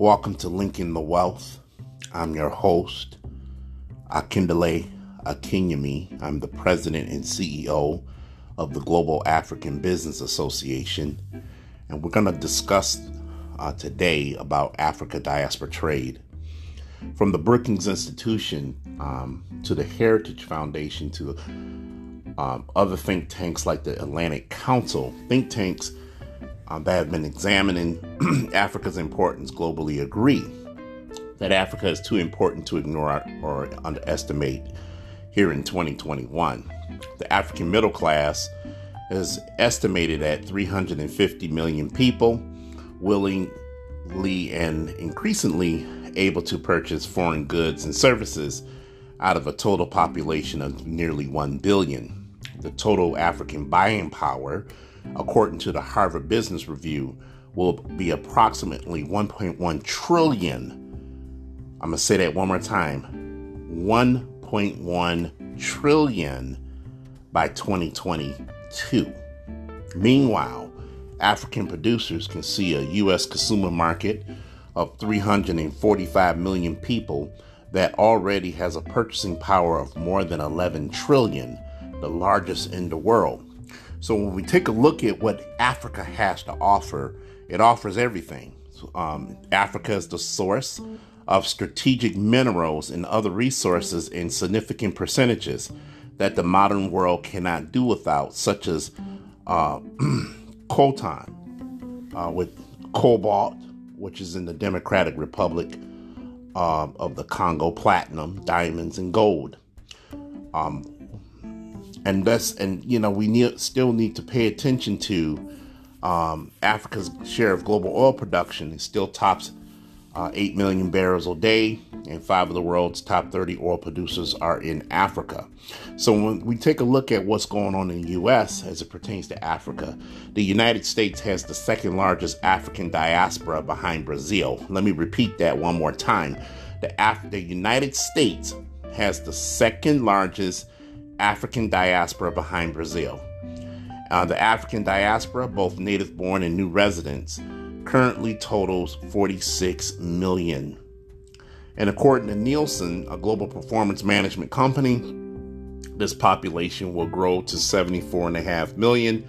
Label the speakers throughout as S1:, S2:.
S1: Welcome to Linking the Wealth. I'm your host, Akindele Akinyemi. I'm the president and CEO of the Global African Business Association, and we're going to discuss uh, today about Africa diaspora trade. From the Brookings Institution um, to the Heritage Foundation to um, other think tanks like the Atlantic Council, think tanks uh, that have been examining Africa's importance globally agree that Africa is too important to ignore or underestimate here in 2021. The African middle class is estimated at 350 million people, willingly and increasingly able to purchase foreign goods and services out of a total population of nearly 1 billion. The total African buying power according to the Harvard Business Review, will be approximately 1.1 trillion. I'm going to say that one more time 1.1 trillion by 2022. Meanwhile, African producers can see a U.S. consumer market of 345 million people that already has a purchasing power of more than 11 trillion, the largest in the world. So when we take a look at what Africa has to offer, it offers everything. Um, Africa is the source of strategic minerals and other resources in significant percentages that the modern world cannot do without, such as uh, uh, with cobalt, which is in the Democratic Republic uh, of the Congo, platinum, diamonds, and gold. Um, and that's and you know we need, still need to pay attention to um, Africa's share of global oil production. It still tops uh, 8 million barrels a day, and five of the world's top 30 oil producers are in Africa. So when we take a look at what's going on in the U.S. as it pertains to Africa, the United States has the second largest African diaspora behind Brazil. Let me repeat that one more time. The, Af- the United States has the second largest African diaspora behind Brazil. Uh, the African diaspora, both native born and new residents, currently totals 46 million. And according to Nielsen, a global performance management company, this population will grow to 74.5 million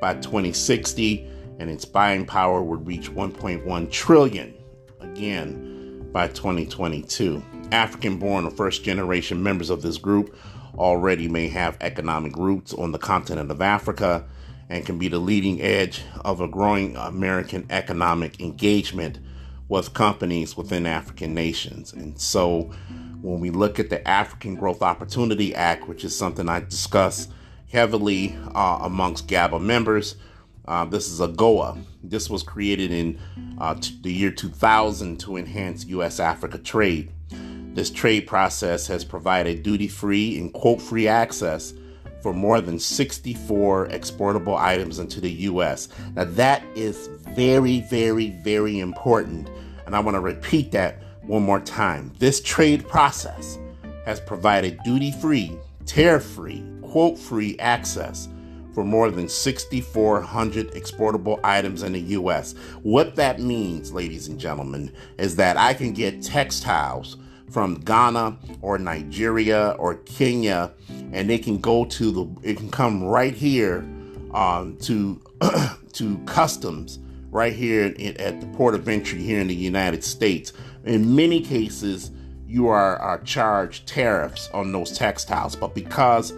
S1: by 2060, and its buying power would reach 1.1 trillion again by 2022. African born or first generation members of this group already may have economic roots on the continent of Africa and can be the leading edge of a growing American economic engagement with companies within African nations. And so when we look at the African Growth Opportunity Act, which is something I discuss heavily uh, amongst GABA members, uh, this is AGOA. This was created in uh, t- the year 2000 to enhance U.S. Africa trade. This trade process has provided duty free and quota free access for more than 64 exportable items into the US. Now, that is very, very, very important. And I want to repeat that one more time. This trade process has provided duty free, tariff free, quota free access for more than 6,400 exportable items in the US. What that means, ladies and gentlemen, is that I can get textiles from Ghana or Nigeria or Kenya, and they can go to the it can come right here um, to to customs right here in, at the port of entry here in the United States. In many cases, you are, are charged tariffs on those textiles, but because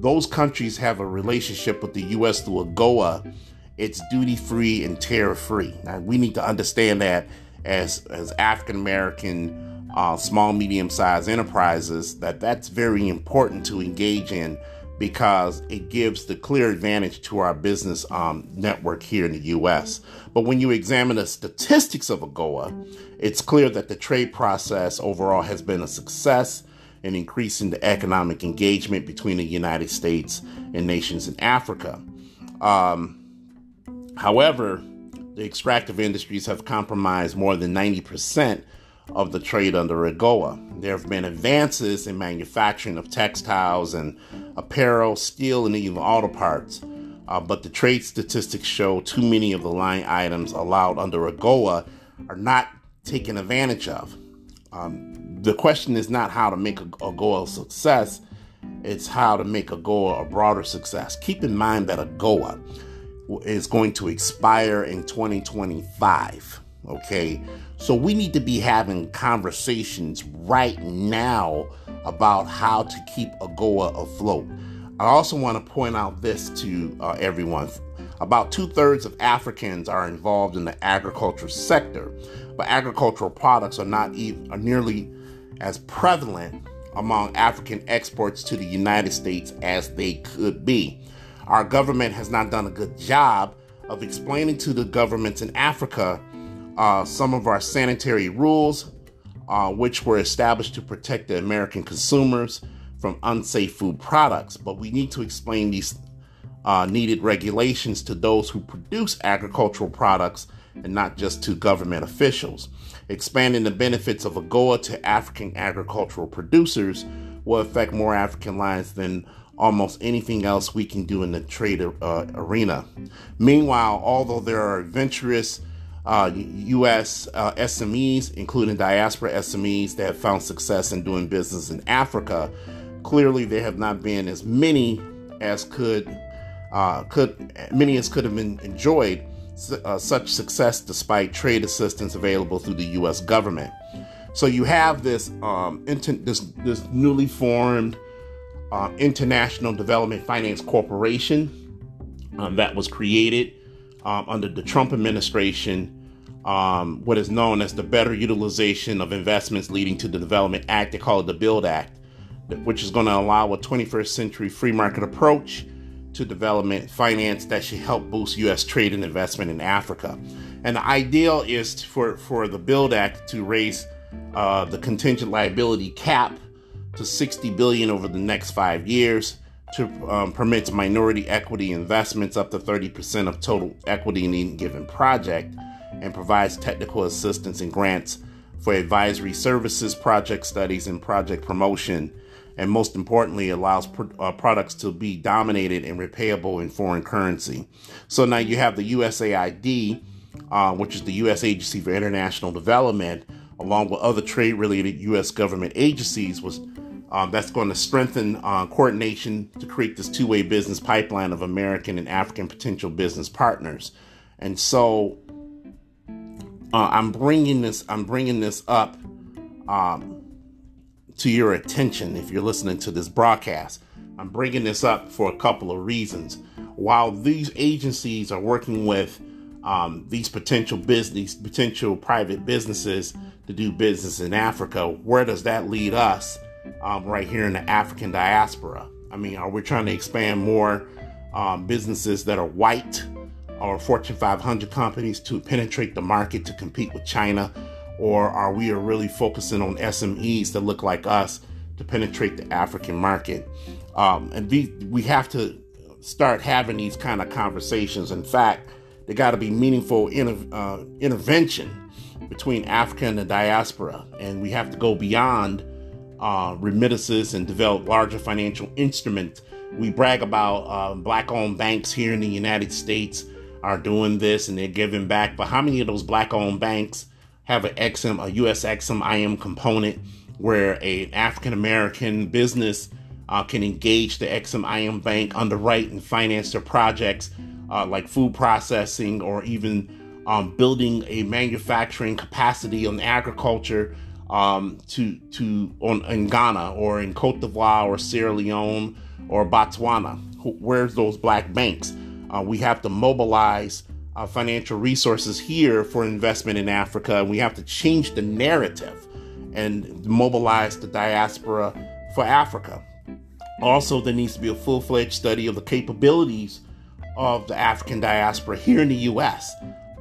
S1: those countries have a relationship with the U.S. through AGOA, it's duty free and tariff free. Now we need to understand that as as African American uh, small medium sized enterprises that that's very important to engage in because it gives the clear advantage to our business um, network here in the US. But when you examine the statistics of AGOA, it's clear that the trade process overall has been a success in increasing the economic engagement between the United States and nations in Africa. Um, however, the extractive industries have compromised more than 90% of the trade under AGOA. There have been advances in manufacturing of textiles and apparel, steel, and even auto parts. Uh, but the trade statistics show too many of the line items allowed under AGOA are not taken advantage of. Um, the question is not how to make a, AGOA a success, it's how to make AGOA a broader success. Keep in mind that AGOA is going to expire in 2025. Okay, so we need to be having conversations right now about how to keep AGOA afloat. I also want to point out this to uh, everyone. About two thirds of Africans are involved in the agriculture sector, but agricultural products are not even, are nearly as prevalent among African exports to the United States as they could be. Our government has not done a good job of explaining to the governments in Africa uh, some of our sanitary rules, uh, which were established to protect the American consumers from unsafe food products. But we need to explain these uh, needed regulations to those who produce agricultural products and not just to government officials. Expanding the benefits of AGOA to African agricultural producers will affect more African lives than almost anything else we can do in the trade uh, arena. Meanwhile, although there are adventurous uh, U.S. Uh, SMEs, including diaspora SMEs, that have found success in doing business in Africa, clearly there have not been as many as could uh, could many as could have been enjoyed uh, such success despite trade assistance available through the U.S. government. So you have this um, inter- this this newly formed uh, International Development Finance Corporation um, that was created um, under the Trump administration. Um, what is known as the Better Utilization of Investments Leading to the Development Act. They call it the Build Act, which is going to allow a 21st century free market approach to development finance that should help boost U.S. trade and investment in Africa. And the ideal is for, for the Build Act to raise uh, the contingent liability cap to 60 billion over the next five years to um, permits minority equity investments up to 30% of total equity in any given project and provides technical assistance and grants for advisory services, project studies, and project promotion and most importantly, allows uh, products to be dominated and repayable in foreign currency. So now you have the USAID, uh, which is the U.S. Agency for International Development, along with other trade-related U.S. government agencies, was um, that's going to strengthen uh, coordination to create this two-way business pipeline of American and African potential business partners. And so uh, I'm bringing this. I'm bringing this up. Um, to your attention if you're listening to this broadcast. I'm bringing this up for a couple of reasons. While these agencies are working with um, these potential business, potential private businesses to do business in Africa, where does that lead us um, right here in the African diaspora? I mean, are we trying to expand more um, businesses that are white or Fortune 500 companies to penetrate the market to compete with China? Or are we really focusing on SMEs that look like us to penetrate the African market? Um, and we, we have to start having these kind of conversations. In fact, there got to be meaningful inter- uh, intervention between Africa and the diaspora. And we have to go beyond uh, remittances and develop larger financial instruments. We brag about uh, black owned banks here in the United States are doing this and they're giving back. But how many of those black owned banks have an EXIM, a US EXIM IM component where an African American business uh, can engage the EXIM IM bank, underwrite and finance their projects uh, like food processing or even um, building a manufacturing capacity on agriculture um, to to on in Ghana or in Cote d'Ivoire or Sierra Leone or Botswana. Where's those black banks? Uh, we have to mobilize uh, financial resources here for investment in Africa. And we have to change the narrative and mobilize the diaspora for Africa. Also, there needs to be a full fledged study of the capabilities of the African diaspora here in the US,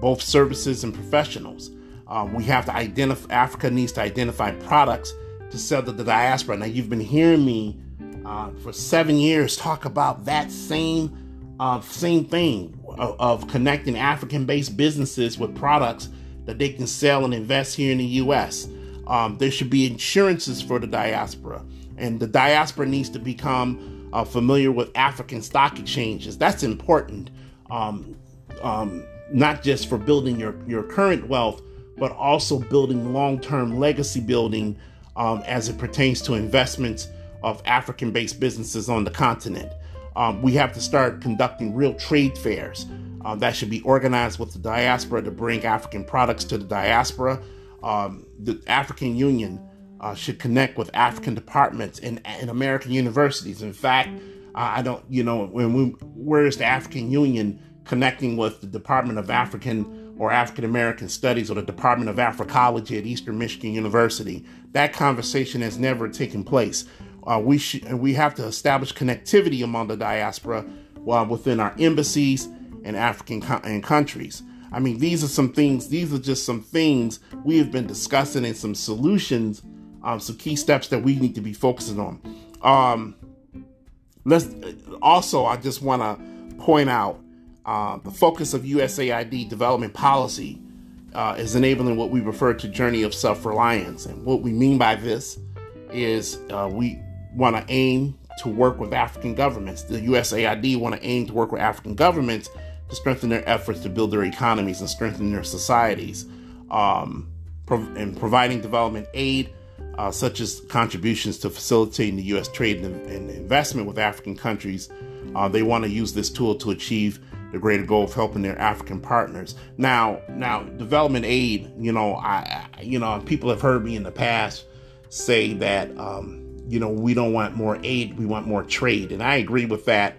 S1: both services and professionals. Um, we have to identify, Africa needs to identify products to sell to the diaspora. Now, you've been hearing me uh, for seven years talk about that same uh, same thing of, of connecting African based businesses with products that they can sell and invest here in the US. Um, there should be insurances for the diaspora, and the diaspora needs to become uh, familiar with African stock exchanges. That's important, um, um, not just for building your, your current wealth, but also building long term legacy building um, as it pertains to investments of African based businesses on the continent. Um, we have to start conducting real trade fairs uh, that should be organized with the diaspora to bring African products to the diaspora. Um, the African Union uh, should connect with African departments in, in American universities. In fact, I don't, you know, when we, where is the African Union connecting with the Department of African or African American Studies or the Department of Africology at Eastern Michigan University? That conversation has never taken place. Uh, we should, we have to establish connectivity among the diaspora uh, within our embassies and African co- and countries. I mean, these are some things. These are just some things we have been discussing and some solutions, um, some key steps that we need to be focusing on. Um, let's also. I just want to point out uh, the focus of USAID development policy uh, is enabling what we refer to journey of self-reliance, and what we mean by this is uh, we want to aim to work with African governments. The USAID want to aim to work with African governments to strengthen their efforts to build their economies and strengthen their societies, um, and providing development aid, uh, such as contributions to facilitating the U.S. trade and, and investment with African countries. Uh, they want to use this tool to achieve the greater goal of helping their African partners. Now, now, development aid. You know, I, you know, people have heard me in the past say that, um, you know, we don't want more aid, we want more trade, and I agree with that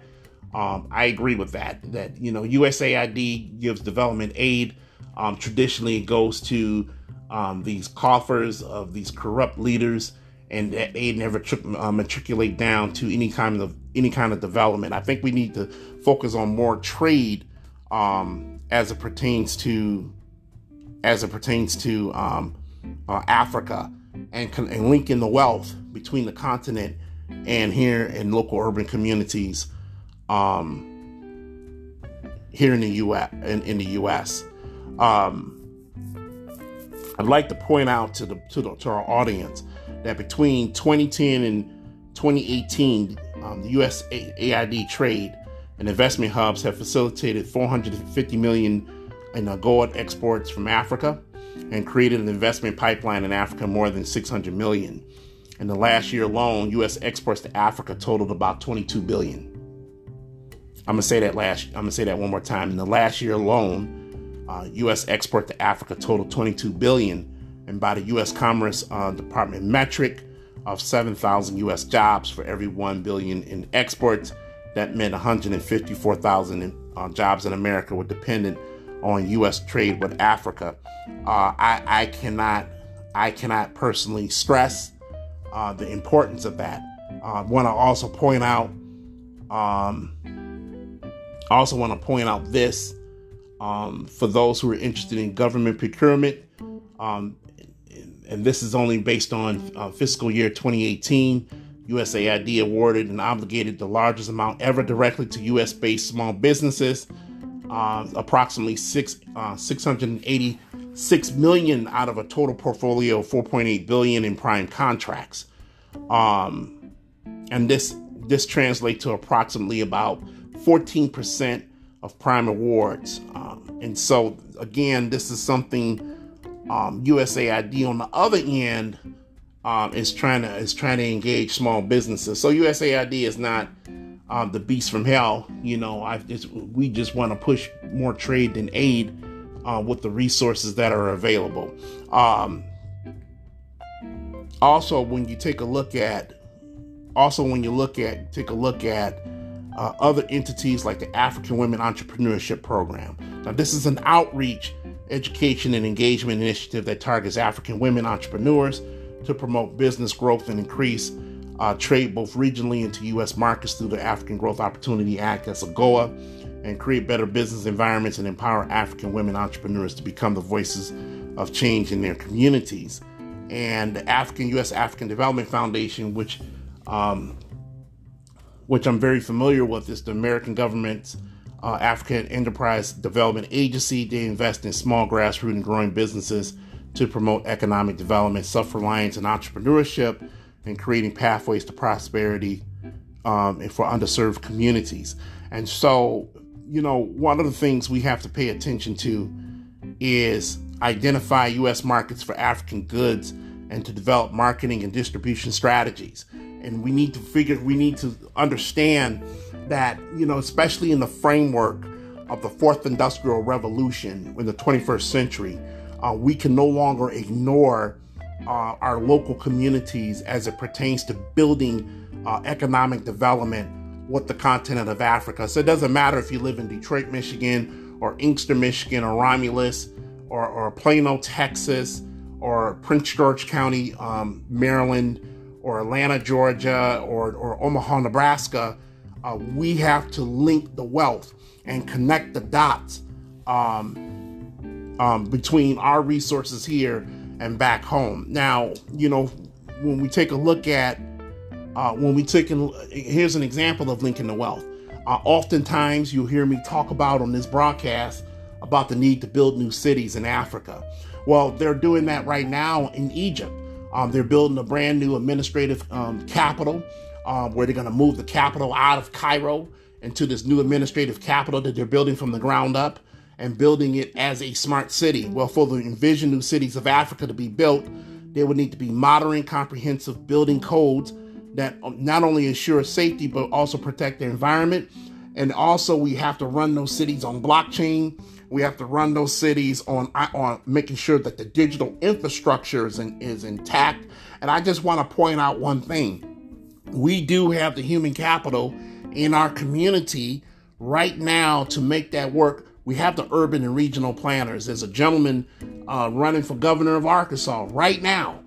S1: um, I agree with that. That you know, USAID gives development aid. Um, traditionally, it goes to um, these coffers of these corrupt leaders, and that aid never tri- uh, matriculate down to any kind of any kind of development. I think we need to focus on more trade um, as it pertains to as it pertains to um, uh, Africa, and, and linking the wealth between the continent and here in local urban communities um, here in the U.S. In, in the U.S. Um, I'd like to point out to the, to the to our audience that between 2010 and 2018, um, the U.S. AID trade and investment hubs have facilitated 450 million in uh, gold exports from Africa and created an investment pipeline in Africa more than 600 million. In the last year alone, U.S. exports to Africa totaled about 22 billion. I'm gonna say that last. I'm gonna say that one more time. In the last year alone, uh, U.S. export to Africa totaled 22 billion, and by the U.S. Commerce uh, Department metric of 7,000 U.S. jobs for every 1 billion in exports, that meant 154,000 uh, jobs in America were dependent on U.S. trade with Africa. Uh, I, I, cannot, I cannot personally stress uh, the importance of that. I uh, want to also point out. Um, also want to point out this um, for those who are interested in government procurement, um, and this is only based on uh, fiscal year 2018. USAID awarded and obligated the largest amount ever directly to U.S. based small businesses, uh, approximately six uh, 686 million out of a total portfolio of 4.8 billion in prime contracts, um, and this this translates to approximately about 14% of prime awards. Um, and so, again, this is something um, USAID on the other end um, is trying to is trying to engage small businesses. So USAID is not um, the beast from hell. You know, I we just want to push more trade than aid uh, with the resources that are available. Um, also, when you take a look at also when you look at take a look at uh, other entities like the African Women Entrepreneurship Program. Now, this is an outreach, education, and engagement initiative that targets African women entrepreneurs to promote business growth and increase uh, trade both regionally into U.S. markets through the African Growth Opportunity Act, that's AGOA, and create better business environments and empower African women entrepreneurs to become the voices of change in their communities. And the African U.S. African Development Foundation, which um, which I'm very familiar with, is the American government's uh, African Enterprise Development Agency. They invest in small, grassroots, and growing businesses to promote economic development, self reliance, and entrepreneurship, and creating pathways to prosperity um, for underserved communities. And so, you know, one of the things we have to pay attention to is identify U.S. markets for African goods and to develop marketing and distribution strategies. And we need to figure, we need to understand that, you know, especially in the framework of the fourth industrial revolution in the 21st century, uh, we can no longer ignore uh, our local communities as it pertains to building uh, economic development with the continent of Africa. So it doesn't matter if you live in Detroit, Michigan, or Inkster, Michigan, or Romulus, or, or Plano, Texas, or Prince George County, um, Maryland, or Atlanta, Georgia, or, or Omaha, Nebraska. Uh, we have to link the wealth and connect the dots um, um, between our resources here and back home. Now, you know, when we take a look at, uh, when we take, in, here's an example of linking the wealth. Uh, oftentimes, you'll hear me talk about on this broadcast about the need to build new cities in Africa. Well, they're doing that right now in Egypt. Um, they're building a brand new administrative um, capital um, where they're going to move the capital out of Cairo into this new administrative capital that they're building from the ground up and building it as a smart city. Well, for the envisioned new cities of Africa to be built, there would need to be modern, comprehensive building codes that not only ensure safety but also protect the environment. And also, we have to run those cities on blockchain. We have to run those cities on on making sure that the digital infrastructure is, in, is intact. And I just want to point out one thing: we do have the human capital in our community right now to make that work we have the urban and regional planners. There's a gentleman uh, running for governor of Arkansas right now.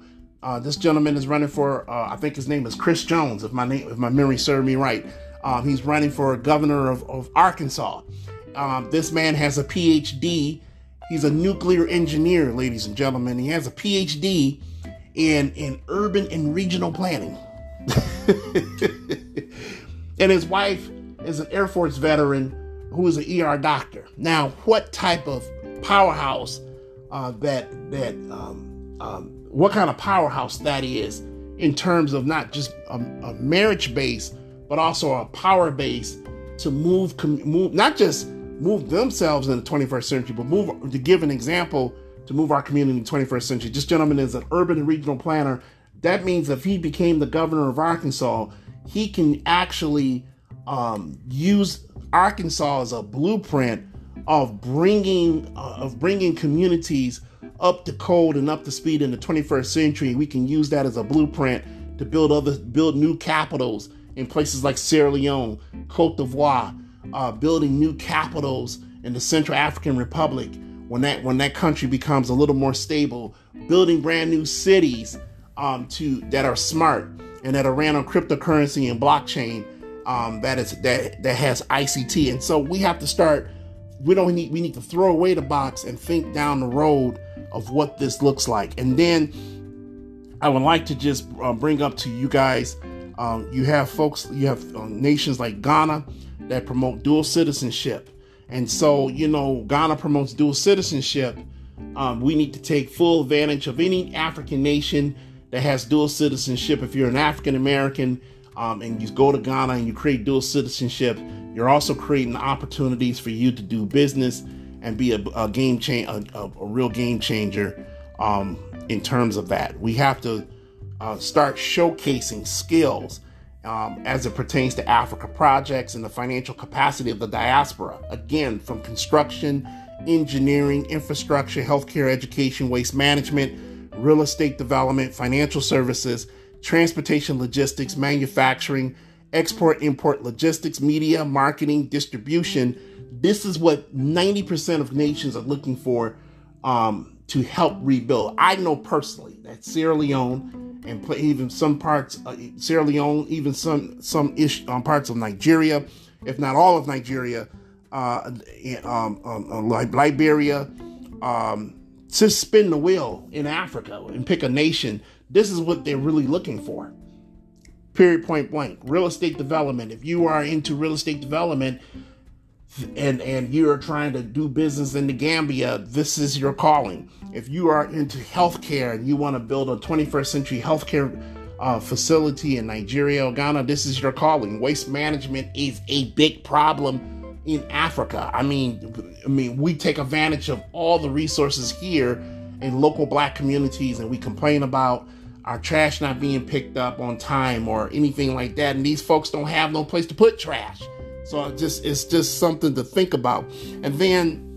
S1: Uh, this gentleman is running for, uh, I think his name is Chris Jones, if my name, if my memory serves me right. Um, he's running for governor of, of Arkansas. Um, this man has a PhD. He's a nuclear engineer, ladies and gentlemen. He has a PhD in in urban and regional planning. And his wife is an Air Force veteran who is an ER doctor. Now, what type of powerhouse uh, that that um, um, what kind of powerhouse that is in terms of not just a, a marriage base, but also a power base to move, move not just move themselves in the 21st century, but move to give an example to move our community in the 21st century. This gentleman is an urban and regional planner. That means if he became the governor of Arkansas, he can actually um, use Arkansas as a blueprint of bringing uh, of bringing communities up to code and up to speed in the 21st century. We can use that as a blueprint to build other build new capitals in places like Sierra Leone, Cote d'Ivoire, uh, building new capitals in the Central African Republic when that when that country becomes a little more stable, building brand new cities um, to that are smart and that are ran on cryptocurrency and blockchain um, that is that that has ICT, and so we have to start. We don't need we need to throw away the box and think down the road of what this looks like, and then I would like to just uh, bring up to you guys. Um, you have folks, you have uh, nations like Ghana that promote dual citizenship, and so you know Ghana promotes dual citizenship. Um, we need to take full advantage of any African nation that has dual citizenship. If you're an African American, um, and you go to Ghana and you create dual citizenship, you're also creating opportunities for you to do business and be a, a game change, a, a, a, real game changer um, in terms of that. We have to uh, start showcasing skills um, as it pertains to Africa projects and the financial capacity of the diaspora. Again, from construction, engineering, infrastructure, healthcare, education, waste management, real estate development, financial services transportation logistics, manufacturing, export import logistics, media, marketing, distribution. This is what 90% of nations are looking for um, to help rebuild. I know personally that Sierra Leone and even some parts, uh, Sierra Leone, even some some ish um, parts of Nigeria, if not all of Nigeria, uh, um, um, uh, Liberia, um, to spin the wheel in Africa and pick a nation this is what they're really looking for. Period, point blank. Real estate development. If you are into real estate development and and you're trying to do business in the Gambia, this is your calling. If you are into healthcare and you want to build a 21st century healthcare uh, facility in Nigeria or Ghana, this is your calling. Waste management is a big problem in Africa. I mean, I mean, we take advantage of all the resources here in local black communities and we complain about our trash not being picked up on time or anything like that. And these folks don't have no place to put trash. So it just it's just something to think about. And then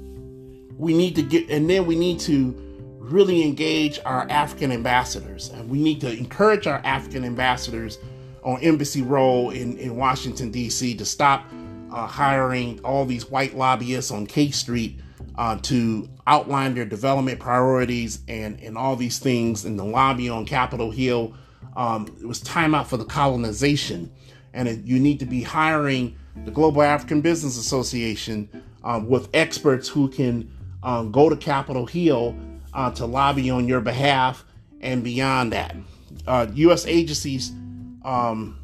S1: we need to get and then we need to really engage our African ambassadors. And we need to encourage our African ambassadors on embassy role in, in Washington, D.C. to stop uh, hiring all these white lobbyists on K Street uh, to outline their development priorities and, and all these things in the lobby on Capitol Hill. Um, it was time out for the colonization. And it, you need to be hiring the Global African Business Association um, with experts who can um, go to Capitol Hill uh, to lobby on your behalf and beyond that. Uh, U.S. agencies, um,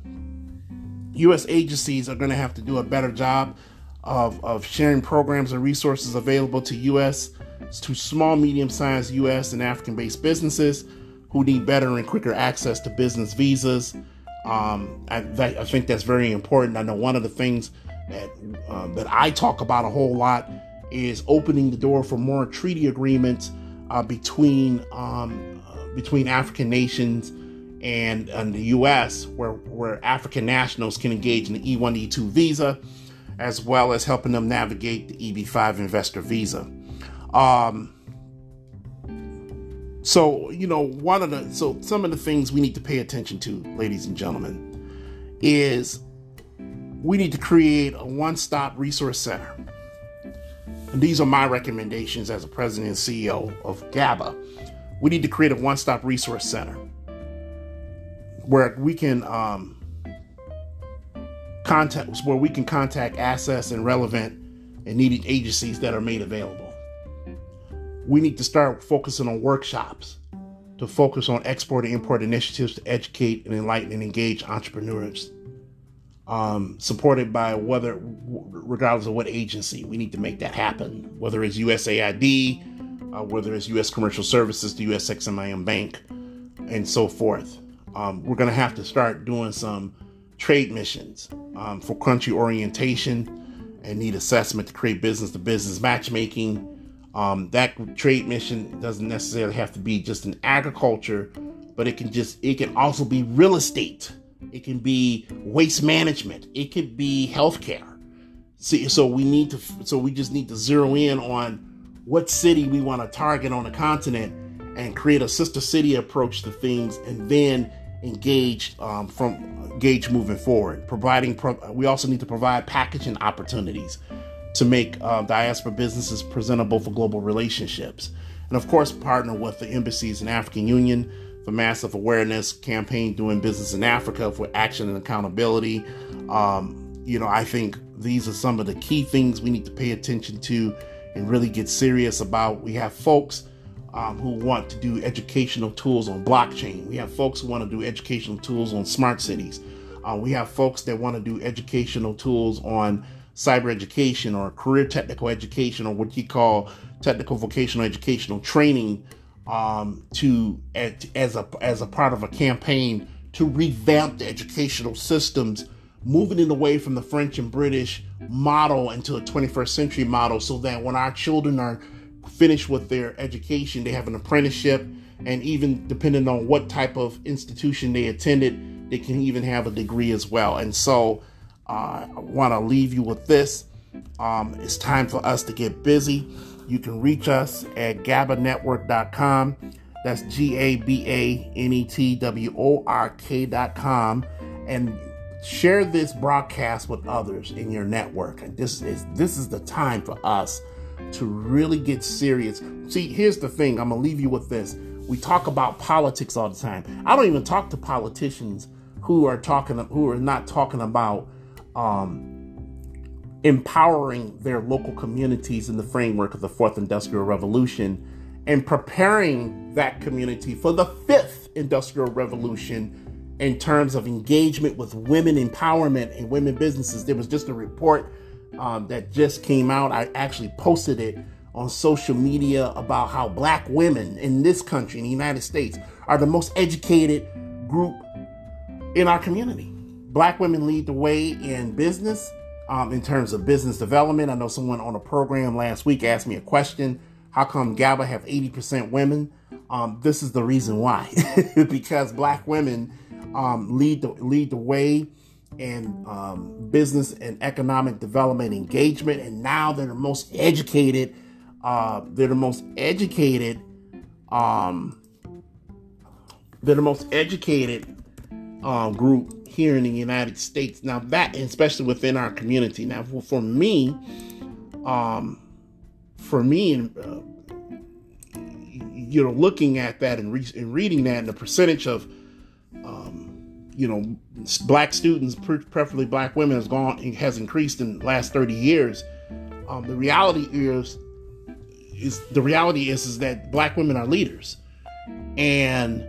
S1: U.S. agencies are going to have to do a better job of, of sharing programs and resources available to U.S. to small, medium-sized U.S. and African-based businesses who need better and quicker access to business visas. Um, I, that, I, think that's very important. I know one of the things that uh, that I talk about a whole lot is opening the door for more treaty agreements uh, between um, uh, between African nations and, and the U.S., where where African nationals can engage in the E1, E2 visa, as well as helping them navigate the EB5 investor visa. Um, so you know, one of the so some of the things we need to pay attention to, ladies and gentlemen, is we need to create a one-stop resource center and these are my recommendations as a president and CEO of GABA. We need to create a one stop resource center where we can um, contact where we can contact assets and relevant and needed agencies that are made available. We need to start focusing on workshops to focus on export and import initiatives to educate and enlighten and engage entrepreneurs um, supported by whether, regardless of what agency, we need to make that happen. Whether it's USAID, uh, whether it's U.S. Commercial Services, the U.S. Ex-Im Bank, and so forth. Um, we're going to have to start doing some trade missions um, for country orientation and need assessment to create business to business matchmaking. Um, that trade mission doesn't necessarily have to be just in agriculture, but it can just it can also be real estate it can be waste management, it could be healthcare. See, so we need to, so we just need to zero in on what city we want to target on the continent and create a sister city approach to things, and then engage um, from engage moving forward. Providing, pro- we also need to provide packaging opportunities to make uh, diaspora businesses presentable for global relationships, and of course, partner with the embassies and African Union for massive awareness campaign doing business in Africa for action and accountability. Um, you know, I think these are some of the key things we need to pay attention to and really get serious about. We have folks um, who want to do educational tools on blockchain. We have folks who want to do educational tools on smart cities. Uh, we have folks that want to do educational tools on cyber education or career technical education or what you call technical vocational educational training um, to as a as a part of a campaign to revamp the educational systems, moving it away from the French and British model into a 21st century model, so that when our children are finished with their education, they have an apprenticeship, and even depending on what type of institution they attended, they can even have a degree as well. And so, uh, I want to leave you with this. Um, it's time for us to get busy. You can reach us at gabanetwork.com. That's G A B A N E T W O R K.com. And share this broadcast with others in your network. And this is this is the time for us to really get serious. See, here's the thing. I'm gonna leave you with this. We talk about politics all the time. I don't even talk to politicians who are talking who are not talking about um, empowering their local communities in the framework of the fourth industrial revolution and preparing that community for the fifth industrial revolution in terms of engagement with women empowerment and women businesses. There was just a report um, that just came out. I actually posted it on social media about how black women in this country, in the United States, are the most educated group in our community. Black women lead the way in business, um, in terms of business development. I know someone on a program last week asked me a question how come GABA have 80% women? Um, this is the reason why. because black women um, lead, the, lead the way in um, business and economic development engagement. And now they're the most educated. Uh, they're the most educated. Um, they're the most educated uh, group here in the United States. Now that, especially within our community. Now, for, for me, um, for me, and uh, you know, looking at that and, re- and, reading that, and the percentage of, um, you know, black students, preferably black women, has gone has increased in the last thirty years. Um, the reality is, is the reality is is that black women are leaders, and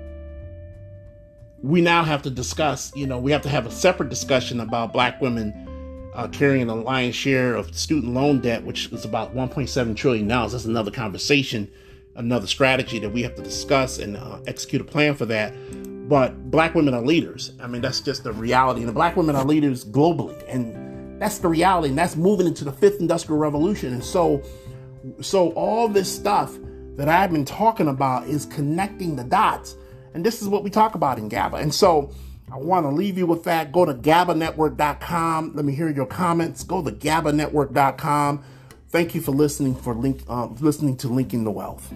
S1: we now have to discuss. You know, we have to have a separate discussion about black women uh, carrying a lion's share of student loan debt, which is about 1.7 trillion dollars. That's another conversation, another strategy that we have to discuss and uh, execute a plan for that. But black women are leaders. I mean, that's just the reality. And the black women are leaders globally, and that's the reality. And that's moving into the fifth industrial revolution. And so, so all this stuff that I've been talking about is connecting the dots. And this is what we talk about in GABA. And so I want to leave you with that. Go to GABAnetwork.com. Let me hear your comments. Go to GABAnetwork.com. Thank you for listening for link uh, listening to Linking the Wealth.